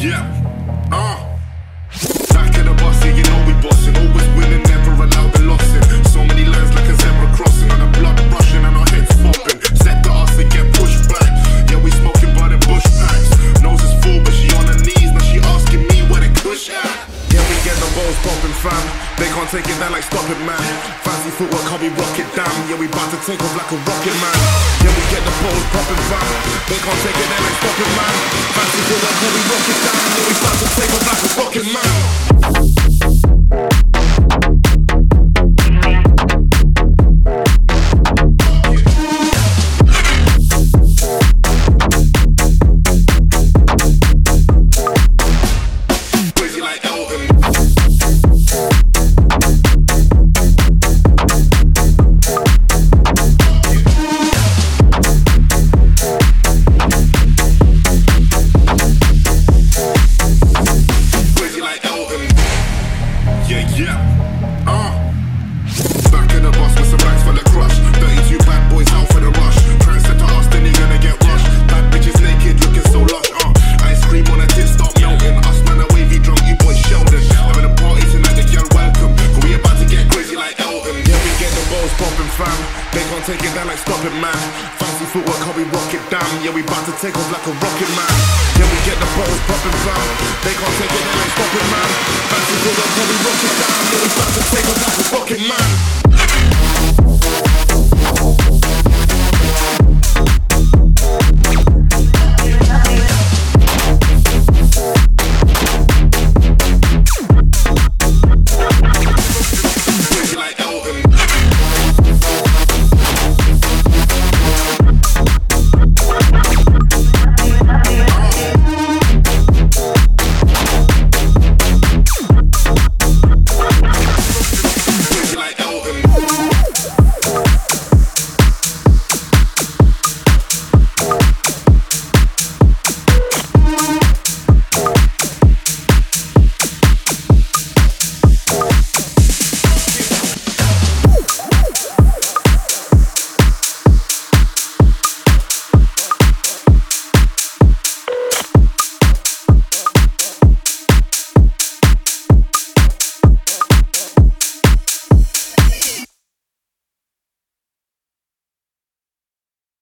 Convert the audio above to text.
yeah. Uh. Back in the bus, you know we bossing. Always winning, never allow the losing. So many lines like a zebra crossing, and the blood rushing, and our heads popping. Set the us and get pushed back. Yeah, we smoking by the bush packs. Nose is full, but she on her knees, now she asking me where the kush at. Yeah, we get the balls popping, fam. They can't take it down like stop it, man. Fancy footwork, can't we rock it down? Yeah, we bout to take off like a rocket, man. Yeah, we get the balls popping, fam. They can't take it down like stop it, man. We rock it down? Yeah, we bout Yeah, yeah. Uh. Back in the bus with some racks for the crush. 32 bad boys out for the rush. To us, then you gonna get rushed. Bad bitches naked, looking so lush. Uh. Ice cream on a tin, stop melting. Us man, a wavy drunk, you boys Sheldon. Having a party tonight, the girl welcome. Cause we about to get crazy like Elton. Yeah, we get the balls popping, fam. They can't take it down like stop it, man. Fancy footwork, how we rock it down. Yeah, we about to take off like a rocket, man. Yeah, we get the balls popping, fam. They can't take it down like stop it, man. Fancy footwork, how we Yeah, we about to take a rocket, man.